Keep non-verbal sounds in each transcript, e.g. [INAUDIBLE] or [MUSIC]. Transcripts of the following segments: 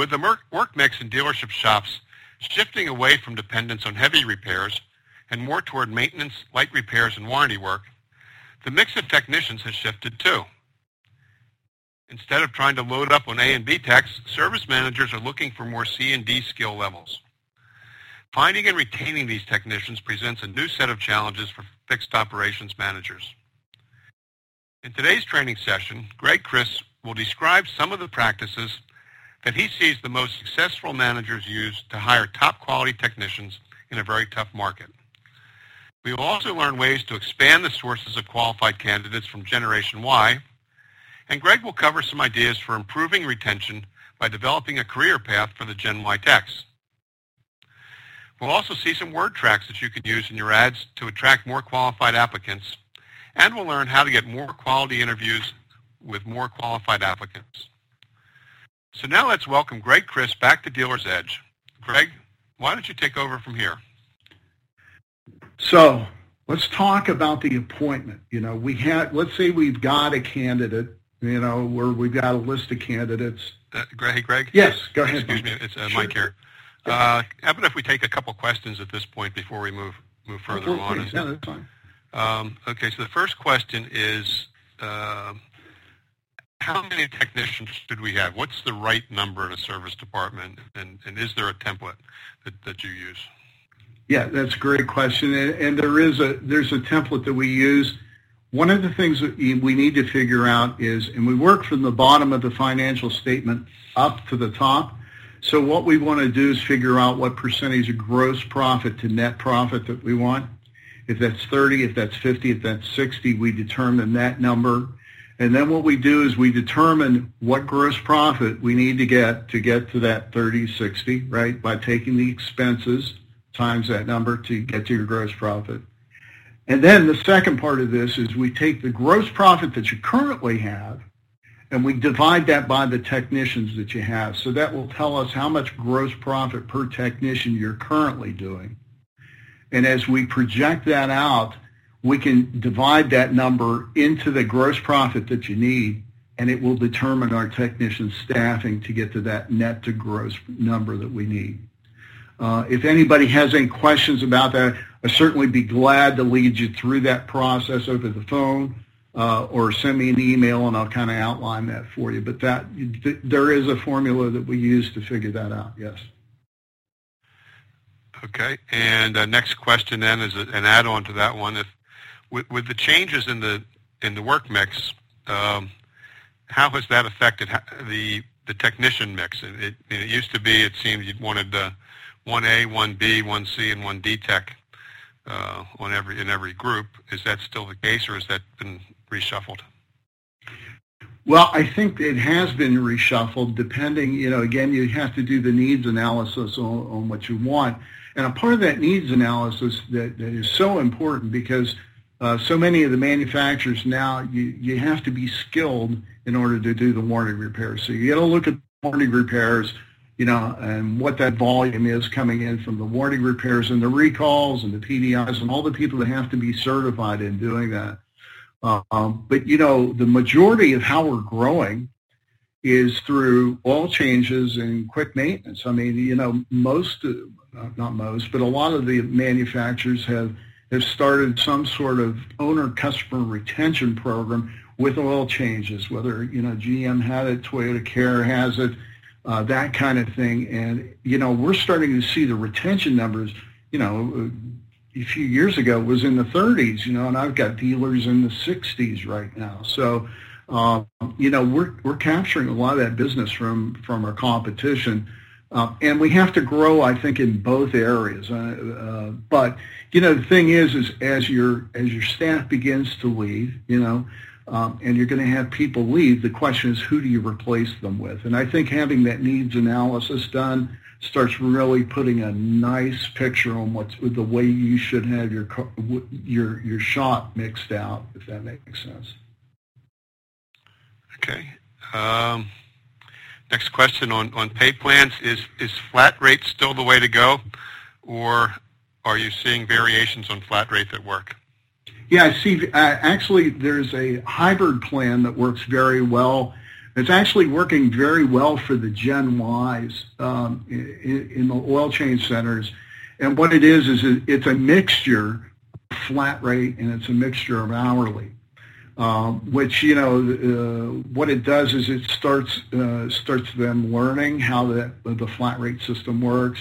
with the work mix in dealership shops shifting away from dependence on heavy repairs and more toward maintenance, light repairs, and warranty work, the mix of technicians has shifted too. Instead of trying to load up on A and B techs, service managers are looking for more C and D skill levels. Finding and retaining these technicians presents a new set of challenges for fixed operations managers. In today's training session, Greg Criss will describe some of the practices that he sees the most successful managers use to hire top quality technicians in a very tough market. We will also learn ways to expand the sources of qualified candidates from Generation Y and Greg will cover some ideas for improving retention by developing a career path for the Gen Y techs. We'll also see some word tracks that you can use in your ads to attract more qualified applicants, and we'll learn how to get more quality interviews with more qualified applicants. So now let's welcome Greg Criss back to DealersEdge. Greg, why don't you take over from here? So let's talk about the appointment. You know, we had, let's say we've got a candidate you know, where we've got a list of candidates. Uh, Greg, hey, Greg? Yes, go ahead. Excuse me, it's uh, sure. Mike here. Uh, how about if we take a couple questions at this point before we move move further oh, on? Yeah, that's fine. Um, okay, so the first question is, uh, how many technicians should we have? What's the right number in a service department, and, and is there a template that, that you use? Yeah, that's a great question, and, and there is a there's a template that we use one of the things that we need to figure out is, and we work from the bottom of the financial statement up to the top. So what we want to do is figure out what percentage of gross profit to net profit that we want. If that's 30, if that's 50, if that's 60, we determine that number. And then what we do is we determine what gross profit we need to get to get to that 30, 60, right, by taking the expenses times that number to get to your gross profit. And then the second part of this is we take the gross profit that you currently have and we divide that by the technicians that you have. So that will tell us how much gross profit per technician you're currently doing. And as we project that out, we can divide that number into the gross profit that you need, and it will determine our technician staffing to get to that net to gross number that we need. Uh, if anybody has any questions about that, I'd certainly be glad to lead you through that process over the phone uh, or send me an email and I'll kind of outline that for you. But that th- there is a formula that we use to figure that out, yes. Okay, and uh, next question then is an add-on to that one. If with, with the changes in the in the work mix, um, how has that affected the the technician mix? It, it, it used to be, it seemed you wanted uh, 1A, 1B, 1C, and 1D tech uh, on every in every group. Is that still the case, or has that been reshuffled? Well, I think it has been reshuffled. Depending, you know, again, you have to do the needs analysis on, on what you want, and a part of that needs analysis that, that is so important because uh, so many of the manufacturers now you you have to be skilled in order to do the warranty repairs. So you got to look at warranty repairs you know, and what that volume is coming in from the warranty repairs and the recalls and the PDIs and all the people that have to be certified in doing that. Um, but, you know, the majority of how we're growing is through oil changes and quick maintenance. I mean, you know, most, uh, not most, but a lot of the manufacturers have, have started some sort of owner customer retention program with oil changes, whether, you know, GM had it, Toyota Care has it, uh, that kind of thing. And, you know, we're starting to see the retention numbers, you know, a few years ago was in the 30s, you know, and I've got dealers in the 60s right now. So, um, you know, we're, we're capturing a lot of that business from, from our competition. Uh, and we have to grow, I think, in both areas. Uh, uh, but you know, the thing is, is as your as your staff begins to leave, you know, um, and you're going to have people leave. The question is, who do you replace them with? And I think having that needs analysis done starts really putting a nice picture on what's the way you should have your your your shop mixed out, if that makes sense. Okay. Um, next question on, pay plans is flat rate still the way to go, or are you seeing variations on flat rate that work? Yeah, I see, uh, actually, there's a hybrid plan that works very well It's actually working very well for the Gen Ys um, in, the oil change centers. And what it is is it's a mixture of flat rate and it's a mixture of hourly. Um, which you know uh, what it does is it starts uh, starts them learning how the the flat rate system works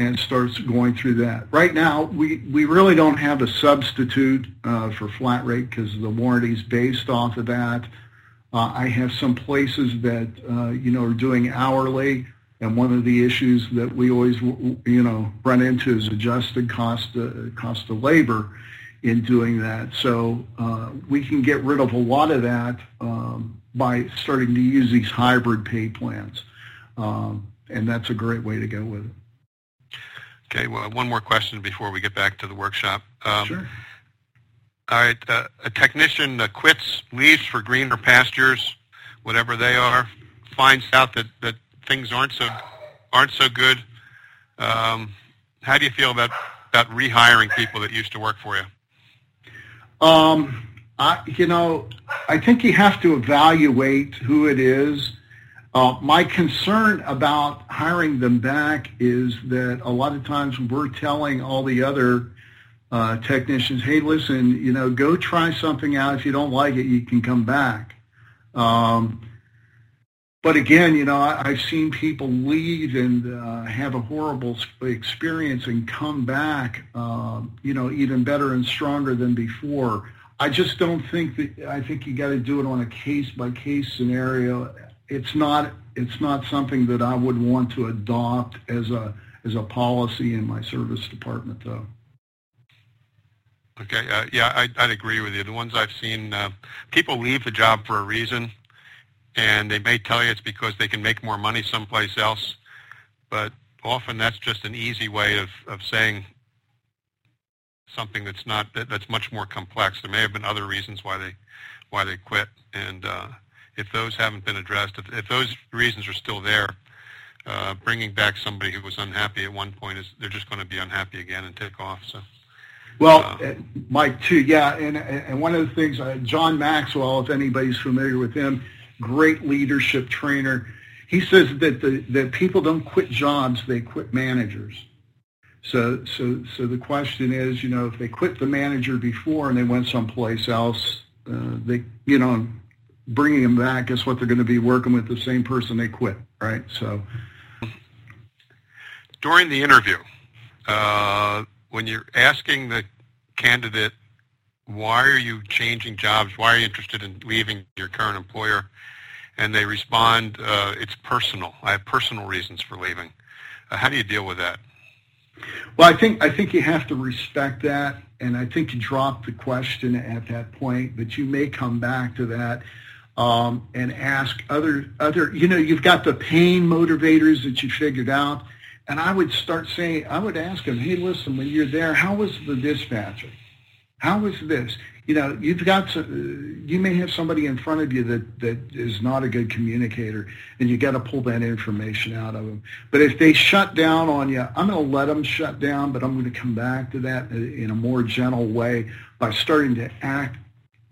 and starts going through that. Right now, we, we really don't have a substitute uh, for flat rate because the warranty is based off of that. Uh, I have some places that, uh, you know, are doing hourly, and one of the issues that we always, you know, run into is adjusted cost, uh, cost of labor in doing that. So uh, we can get rid of a lot of that um, by starting to use these hybrid pay plans. Um, and that's a great way to go with it. Okay, well, one more question before we get back to the workshop. Um, sure. All right, uh, a technician uh, quits, leaves for greener pastures, whatever they are, finds out that, that things aren't so aren't so good. Um, how do you feel about about rehiring people that used to work for you? Um, I, you know, I think you have to evaluate who it is uh, my concern about hiring them back is that a lot of times we're telling all the other uh, technicians, hey, listen, you know, go try something out. If you don't like it, you can come back. Um, but again, you know, I, have seen people leave and uh, have a horrible experience and come back, uh, you know, even better and stronger than before. I just don't think that. I think you got to do it on a case by case scenario it's not it's not something that I would want to adopt as a as a policy in my service department, though. Okay, uh, yeah, I, would agree with you. The ones I've seen, uh, people leave the job for a reason, and they may tell you it's because they can make more money someplace else, but often that's just an easy way of, of saying something that's not that, that's much more complex. There may have been other reasons why they why they quit, and uh, if those haven't been addressed, if, if those reasons are still there, uh, bringing back somebody who was unhappy at one point is they're just going to be unhappy again and take off. So. Well, uh, Mike, too, yeah, and and one of the things, uh, John Maxwell, if anybody's familiar with him, great leadership trainer. He says that the that people don't quit jobs; they quit managers. So, so, so the question is, you know, if they quit the manager before and they went someplace else, uh, they, you know, bringing them back, guess what? They're going to be working with the same person they quit, right? So during the interview, uh, when you're asking the candidate, why are you changing jobs? Why are you interested in leaving your current employer? And they respond, uh, it's personal. I have personal reasons for leaving. Uh, how do you deal with that? Well, I think I think you have to respect that, and I think you drop the question at that point, but you may come back to that um, and ask other other. You know, you've got the pain motivators that you figured out, and I would start saying, I would ask them, hey, listen, when you're there, how was the dispatcher? How was this? You know, you've got to, you may have somebody in front of you that, that is not a good communicator, and you got to pull that information out of them. But if they shut down on you, I'm going to let them shut down, but I'm going to come back to that uh, in a more gentle way by starting to act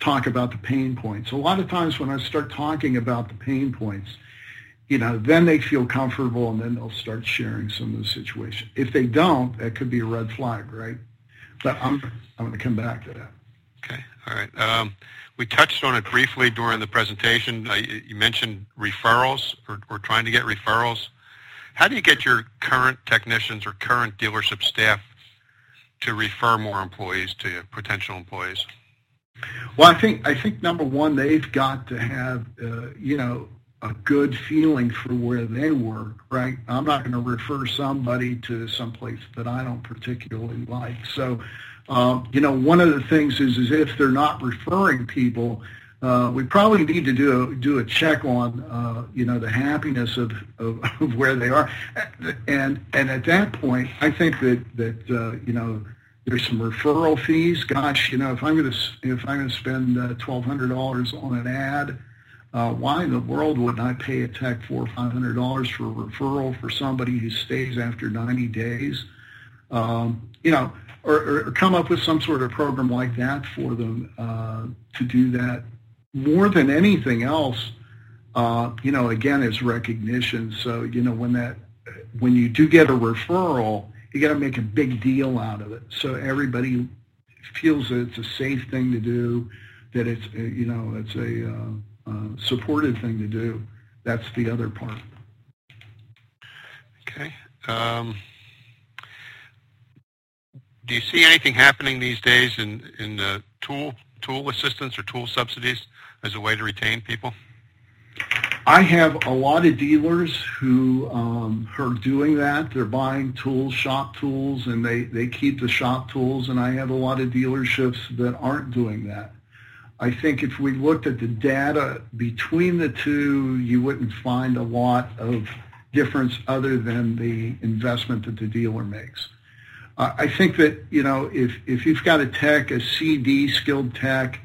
talk about the pain points. A lot of times when I start talking about the pain points, you know, then they feel comfortable and then they'll start sharing some of the situation. If they don't, that could be a red flag, right? But I'm, I'm going to come back to that. Okay. All right. Um, we touched on it briefly during the presentation. Uh, you mentioned referrals or, or trying to get referrals. How do you get your current technicians or current dealership staff to refer more employees to potential employees? Well, I think I think number one, they've got to have uh, you know a good feeling for where they work, right? I'm not going to refer somebody to someplace that I don't particularly like. So, um, you know, one of the things is is if they're not referring people, uh, we probably need to do a, do a check on uh, you know the happiness of, of, [LAUGHS] of where they are, and and at that point, I think that that uh, you know there's some referral fees. Gosh, you know, if I'm going to if I'm going to spend uh, twelve hundred dollars on an ad, uh, why in the world wouldn't I pay a tech four or five hundred dollars for a referral for somebody who stays after ninety days? Um, you know, or, or, come up with some sort of program like that for them uh, to do that. More than anything else, uh, you know, again, is recognition. So, you know, when that, when you do get a referral, you got to make a big deal out of it. So everybody feels that it's a safe thing to do, that it's, uh, you know, it's a uh, uh, supported thing to do. That's the other part. Okay. Um, do you see anything happening these days in in uh, tool tool assistance or tool subsidies as a way to retain people? I have a lot of dealers who um, are doing that. They're buying tools, shop tools, and they, they keep the shop tools. And I have a lot of dealerships that aren't doing that. I think if we looked at the data between the two, you wouldn't find a lot of difference other than the investment that the dealer makes. Uh, I think that, you know, if, if you've got a tech, a CD skilled tech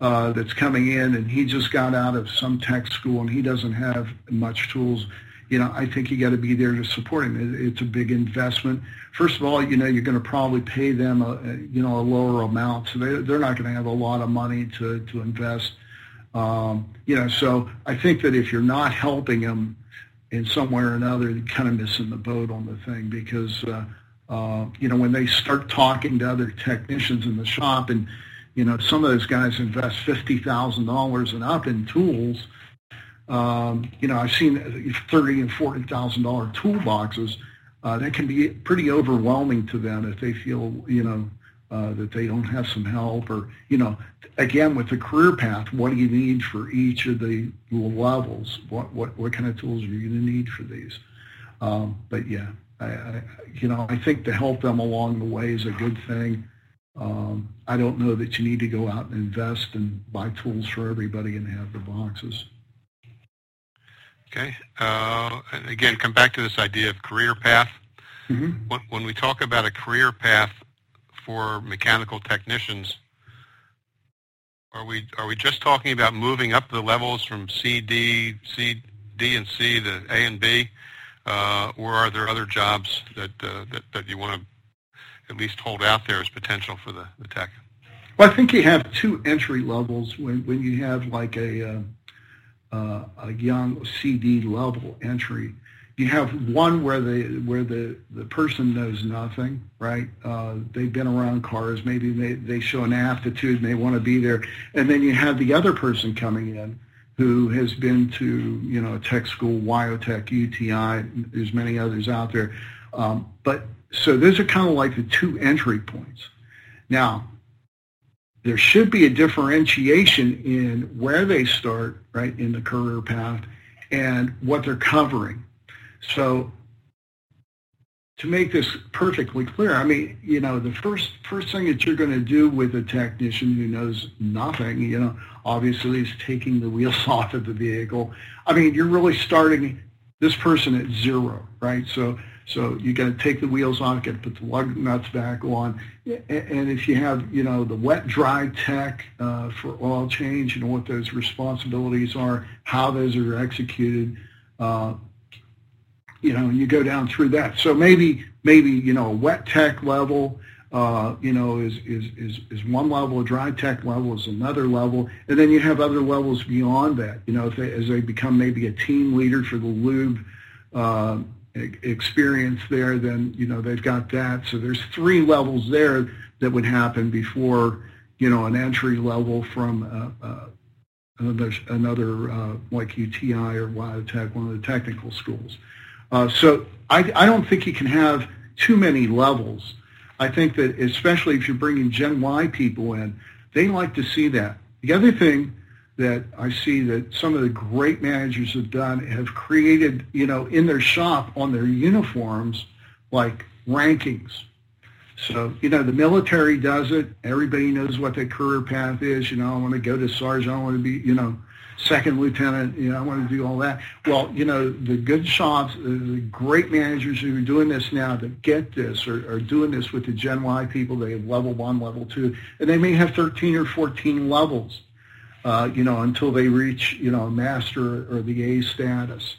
uh, that's coming in and he just got out of some tech school and he doesn't have much tools, you know, I think you got to be there to support him. It, it's a big investment. First of all, you know, you're going to probably pay them, a, you know, a lower amount. So they, they're not going to have a lot of money to, to invest. Um, you know, so I think that if you're not helping them in some way or another, you're kind of missing the boat on the thing because, uh, uh, you know, when they start talking to other technicians in the shop and, you know, some of those guys invest $50,000 and up in tools. Um, you know, I've seen thirty and forty thousand dollar toolboxes. Uh, that can be pretty overwhelming to them if they feel, you know, uh, that they don't have some help or, you know, again, with the career path, what do you need for each of the levels? What, what, what kind of tools are you going to need for these? Um, but yeah, I, I, you know, I think to help them along the way is a good thing. Um, I don't know that you need to go out and invest and buy tools for everybody and have the boxes. Okay. Uh, and again, come back to this idea of career path. Mm-hmm. When, when we talk about a career path for mechanical technicians, are we are we just talking about moving up the levels from C, D, C, D, and C to A and B, uh, or are there other jobs that uh, that, that you want to at least hold out there as potential for the, the tech? Well, I think you have two entry levels when when you have like a uh, a young CD level entry you have one where the where the the person knows nothing, right? Uh, they've been around cars, maybe they they show an aptitude and they want to be there, and then you have the other person coming in who has been to you know a tech school, WyoTech, UTI. There's many others out there, um, but so those are kind of like the two entry points. Now, there should be a differentiation in where they start, right, in the career path, and what they're covering so to make this perfectly clear, I mean, you know, the first first thing that you're going to do with a technician who knows nothing, you know, obviously is taking the wheels [LAUGHS] off of the vehicle. I mean, you're really starting this person at zero, right? So so you got to take the wheels off, to put the lug nuts back on, and if you have, you know, the wet dry tech uh, for oil change, know what those responsibilities are, how those are executed. Uh, you know, you go down through that. So maybe, maybe, you know, a wet tech level, uh, you know, is, is, is, is one level, a dry tech level is another level, and then you have other levels beyond that. You know, if they, as they become maybe a team leader for the lube uh, experience there, then, you know, they've got that. So there's three levels there that would happen before, you know, an entry level from uh, uh, another, another uh, like UTI or WyoTech, one of the technical schools. Uh, so I, I don't think you can have too many levels. I think that especially if you're bringing Gen Y people in, they like to see that. The other thing that I see that some of the great managers have done have created, you know, in their shop on their uniforms, like rankings. So, you know, the military does it. Everybody knows what their career path is. You know, I want to go to sergeant. I want to be, you know, second lieutenant, you know, I want to do all that. Well, you know, the good shops, the great managers who are doing this now that get this are, are doing this with the Gen Y people. They have level one, level two, and they may have 13 or 14 levels, uh, you know, until they reach, you know, master or the A status.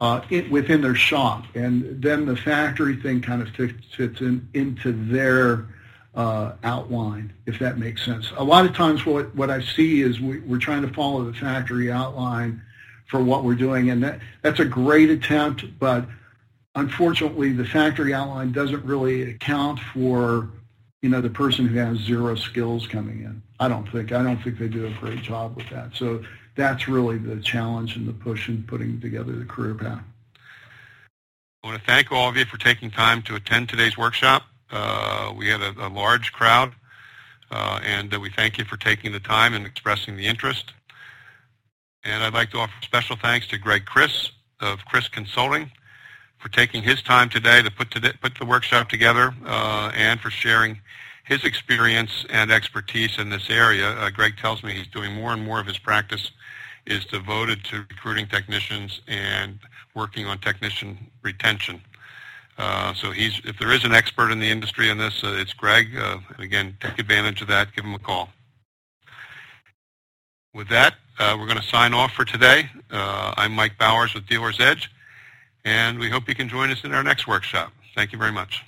Uh, it, within their shop, and then the factory thing kind of fits, fits in, into their uh, outline, if that makes sense. A lot of times what, what I see is we, we're trying to follow the factory outline for what we're doing. And that, that's a great attempt, but unfortunately the factory outline doesn't really account for, you know, the person who has zero skills coming in. I don't think, I don't think they do a great job with that. So that's really the challenge and the push in putting together the career path. I want to thank all of you for taking time to attend today's workshop. Uh, we had a, large crowd, uh, and uh, we thank you for taking the time and expressing the interest. And I'd like to offer special thanks to Greg Criss of Criss Consulting for taking his time today to put, the workshop together and for sharing his experience and expertise in this area. Greg tells me he's doing more and more of his practice is devoted to recruiting technicians and working on technician retention. Uh, so he's, if there is an expert in the industry on this, uh, it's Greg. Uh, again, take advantage of that. Give him a call. With that, uh, we're going to sign off for today. Uh, I'm Mike Bowers with DealersEdge, and we hope you can join us in our next workshop. Thank you very much.